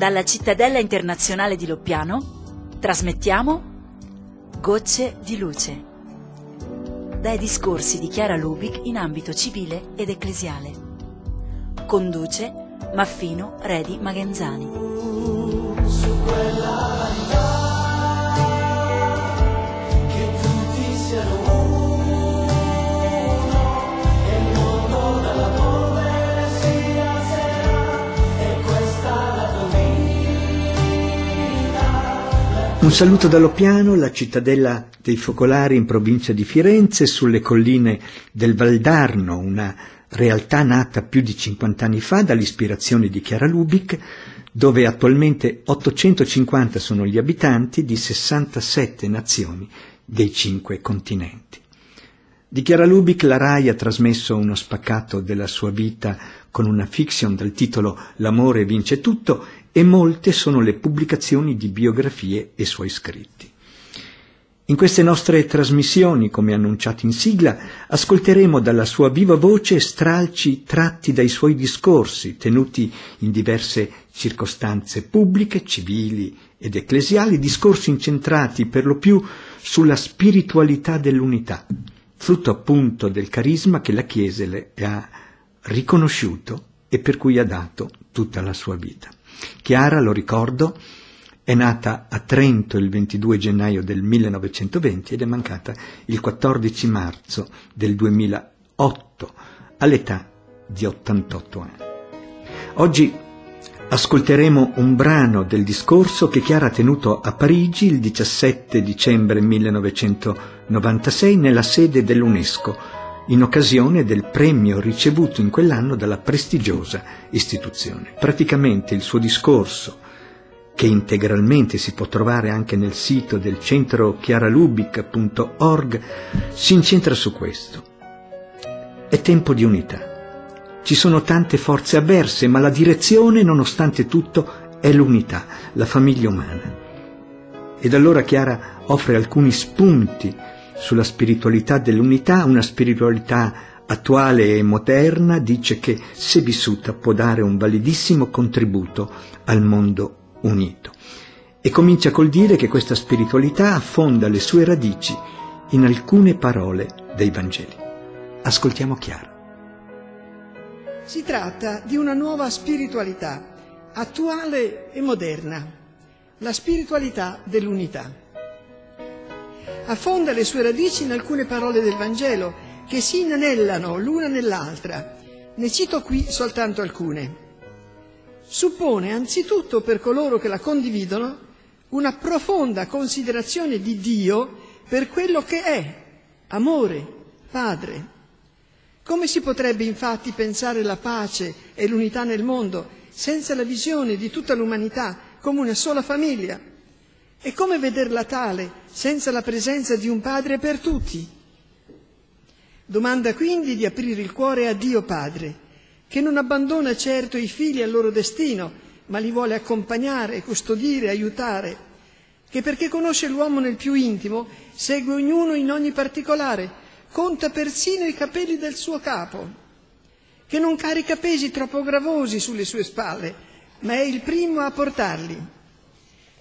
Dalla cittadella internazionale di Loppiano trasmettiamo Gocce di luce. Dai discorsi di Chiara Lubic in ambito civile ed ecclesiale. Conduce Maffino Redi Magenzani. Un saluto dallo piano, la cittadella dei focolari in provincia di Firenze, sulle colline del Valdarno, una realtà nata più di 50 anni fa dall'ispirazione di Chiara Lubic, dove attualmente 850 sono gli abitanti di 67 nazioni dei cinque continenti. Di Chiara Lubic la RAI ha trasmesso uno spaccato della sua vita con una fiction dal titolo L'amore vince tutto e molte sono le pubblicazioni di biografie e suoi scritti. In queste nostre trasmissioni, come annunciato in sigla, ascolteremo dalla sua viva voce stralci tratti dai suoi discorsi, tenuti in diverse circostanze pubbliche, civili ed ecclesiali, discorsi incentrati per lo più sulla spiritualità dell'unità, frutto appunto del carisma che la Chiesa le ha riconosciuto e per cui ha dato tutta la sua vita. Chiara, lo ricordo, è nata a Trento il 22 gennaio del 1920 ed è mancata il 14 marzo del 2008 all'età di 88 anni. Oggi ascolteremo un brano del discorso che Chiara ha tenuto a Parigi il 17 dicembre 1996 nella sede dell'UNESCO in occasione del premio ricevuto in quell'anno dalla prestigiosa istituzione. Praticamente il suo discorso, che integralmente si può trovare anche nel sito del centro chiaralubic.org, si incentra su questo. È tempo di unità. Ci sono tante forze avverse, ma la direzione, nonostante tutto, è l'unità, la famiglia umana. Ed allora Chiara offre alcuni spunti sulla spiritualità dell'unità, una spiritualità attuale e moderna, dice che se vissuta può dare un validissimo contributo al mondo unito. E comincia col dire che questa spiritualità affonda le sue radici in alcune parole dei Vangeli. Ascoltiamo Chiara. Si tratta di una nuova spiritualità, attuale e moderna, la spiritualità dell'unità affonda le sue radici in alcune parole del Vangelo che si inanellano l'una nell'altra. Ne cito qui soltanto alcune. Suppone anzitutto per coloro che la condividono una profonda considerazione di Dio per quello che è, amore, Padre. Come si potrebbe infatti pensare la pace e l'unità nel mondo senza la visione di tutta l'umanità come una sola famiglia? E come vederla tale senza la presenza di un padre per tutti? Domanda quindi di aprire il cuore a Dio Padre, che non abbandona certo i figli al loro destino, ma li vuole accompagnare, custodire, aiutare, che perché conosce l'uomo nel più intimo, segue ognuno in ogni particolare, conta persino i capelli del suo capo, che non carica pesi troppo gravosi sulle sue spalle, ma è il primo a portarli.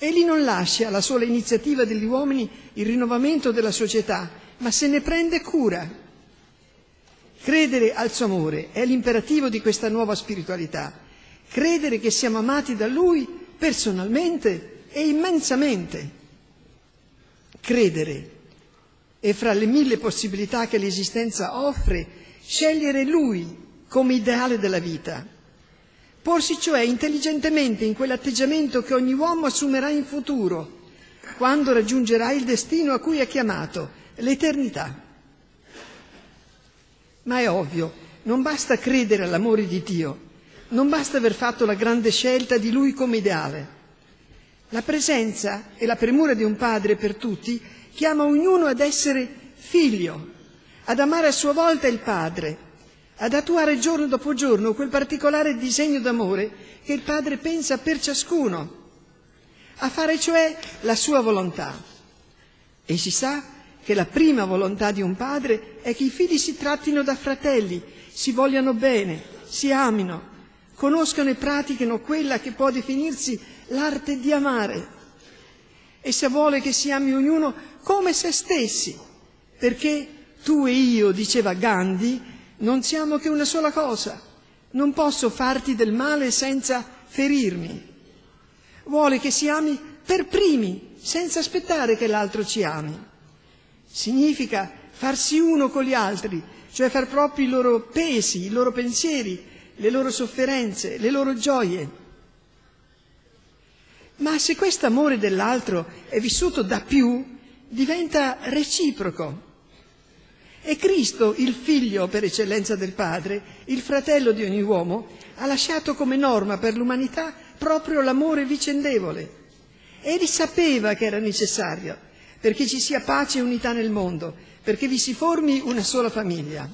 Egli non lascia alla sola iniziativa degli uomini il rinnovamento della società, ma se ne prende cura. Credere al suo amore è l'imperativo di questa nuova spiritualità. Credere che siamo amati da Lui personalmente e immensamente. Credere e fra le mille possibilità che l'esistenza offre, scegliere Lui come ideale della vita Porsi cioè intelligentemente in quell'atteggiamento che ogni uomo assumerà in futuro, quando raggiungerà il destino a cui è chiamato, l'eternità. Ma è ovvio, non basta credere all'amore di Dio, non basta aver fatto la grande scelta di Lui come ideale. La presenza e la premura di un padre per tutti chiama ognuno ad essere figlio, ad amare a sua volta il padre, ad attuare giorno dopo giorno quel particolare disegno d'amore che il Padre pensa per ciascuno, a fare cioè la sua volontà. E si sa che la prima volontà di un padre è che i figli si trattino da fratelli, si vogliano bene, si amino, conoscano e pratichino quella che può definirsi l'arte di amare. Essa vuole che si ami ognuno come se stessi, perché tu e io, diceva Gandhi, non siamo che una sola cosa. Non posso farti del male senza ferirmi. Vuole che si ami per primi, senza aspettare che l'altro ci ami. Significa farsi uno con gli altri, cioè far propri i loro pesi, i loro pensieri, le loro sofferenze, le loro gioie. Ma se questo amore dell'altro è vissuto da più, diventa reciproco. E Cristo, il figlio per eccellenza del Padre, il fratello di ogni uomo, ha lasciato come norma per l'umanità proprio l'amore vicendevole. Egli sapeva che era necessario perché ci sia pace e unità nel mondo, perché vi si formi una sola famiglia.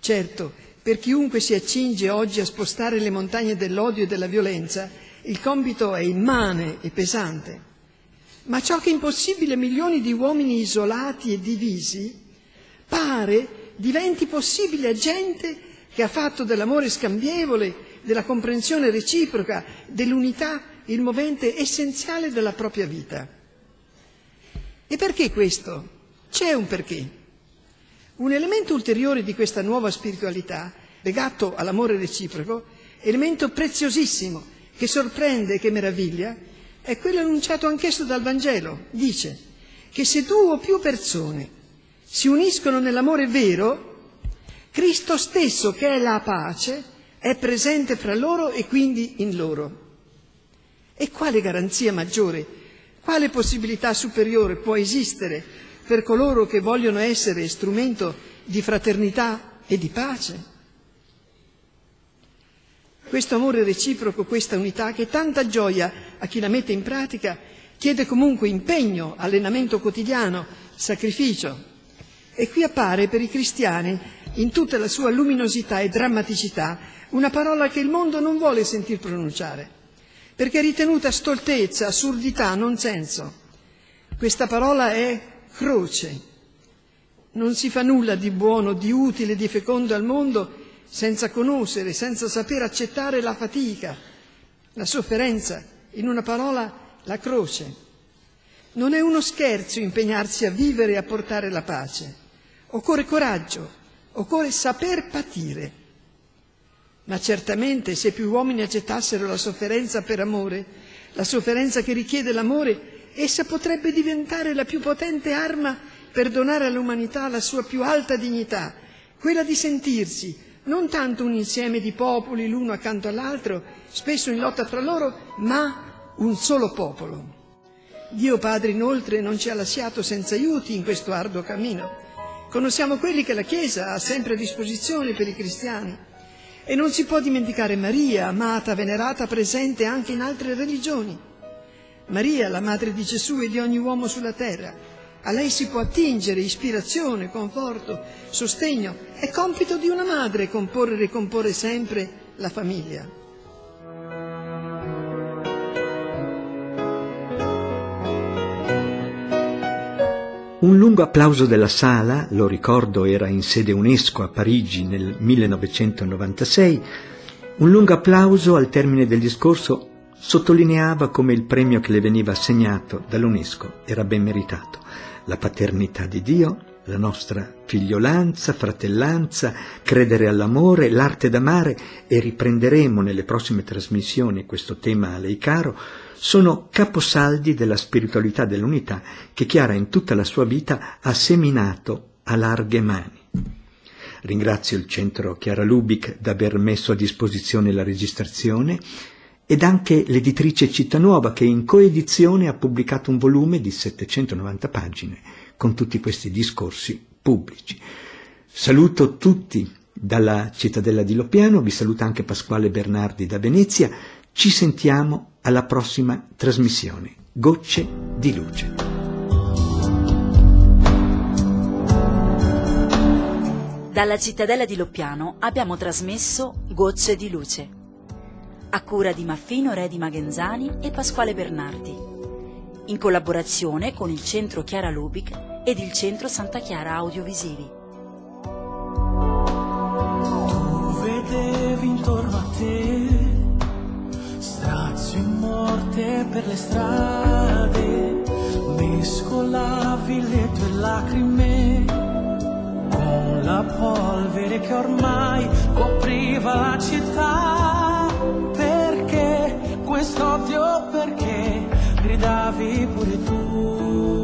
Certo, per chiunque si accinge oggi a spostare le montagne dell'odio e della violenza, il compito è immane e pesante. Ma ciò che è impossibile a milioni di uomini isolati e divisi, pare diventi possibile a gente che ha fatto dell'amore scambievole, della comprensione reciproca, dell'unità il movente essenziale della propria vita. E perché questo? C'è un perché. Un elemento ulteriore di questa nuova spiritualità, legato all'amore reciproco, elemento preziosissimo, che sorprende e che meraviglia, è quello annunciato anch'esso dal Vangelo. Dice che se due o più persone si uniscono nell'amore vero, Cristo stesso, che è la pace, è presente fra loro e quindi in loro. E quale garanzia maggiore, quale possibilità superiore può esistere per coloro che vogliono essere strumento di fraternità e di pace? Questo amore reciproco, questa unità che tanta gioia a chi la mette in pratica, chiede comunque impegno, allenamento quotidiano, sacrificio. E qui appare per i cristiani, in tutta la sua luminosità e drammaticità, una parola che il mondo non vuole sentir pronunciare, perché è ritenuta stoltezza, assurdità, non senso. Questa parola è croce. Non si fa nulla di buono, di utile, di fecondo al mondo senza conoscere, senza saper accettare la fatica, la sofferenza, in una parola la croce. Non è uno scherzo impegnarsi a vivere e a portare la pace. Occorre coraggio, occorre saper patire. Ma certamente se più uomini accettassero la sofferenza per amore, la sofferenza che richiede l'amore, essa potrebbe diventare la più potente arma per donare all'umanità la sua più alta dignità, quella di sentirsi non tanto un insieme di popoli l'uno accanto all'altro, spesso in lotta fra loro, ma un solo popolo. Dio Padre inoltre non ci ha lasciato senza aiuti in questo arduo cammino. Conosciamo quelli che la Chiesa ha sempre a disposizione per i cristiani. E non si può dimenticare Maria, amata, venerata, presente anche in altre religioni. Maria, la madre di Gesù e di ogni uomo sulla terra, a lei si può attingere ispirazione, conforto, sostegno. È compito di una madre comporre e ricomporre sempre la famiglia. Un lungo applauso della sala, lo ricordo era in sede UNESCO a Parigi nel 1996, un lungo applauso al termine del discorso sottolineava come il premio che le veniva assegnato dall'UNESCO era ben meritato la paternità di Dio, la nostra figliolanza, fratellanza, credere all'amore, l'arte d'amare e riprenderemo nelle prossime trasmissioni questo tema a lei caro, sono caposaldi della spiritualità dell'unità che Chiara in tutta la sua vita ha seminato a larghe mani. Ringrazio il centro Chiara Lubic d'aver messo a disposizione la registrazione ed anche l'editrice Cittanuova che in coedizione ha pubblicato un volume di 790 pagine con tutti questi discorsi pubblici. Saluto tutti dalla cittadella di Lopiano, vi saluta anche Pasquale Bernardi da Venezia, ci sentiamo alla prossima trasmissione. Gocce di luce. Dalla cittadella di Loppiano abbiamo trasmesso Gocce di luce a cura di Maffino Redi Magenzani e Pasquale Bernardi, in collaborazione con il Centro Chiara Lubic ed il Centro Santa Chiara Audiovisivi. Tu vedevi intorno a te strazio e morte per le strade, mescolavi le tue lacrime con la polvere che ormai copriva la città quest'ovvio perché gridavi pure tu.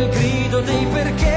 il grido dei perché.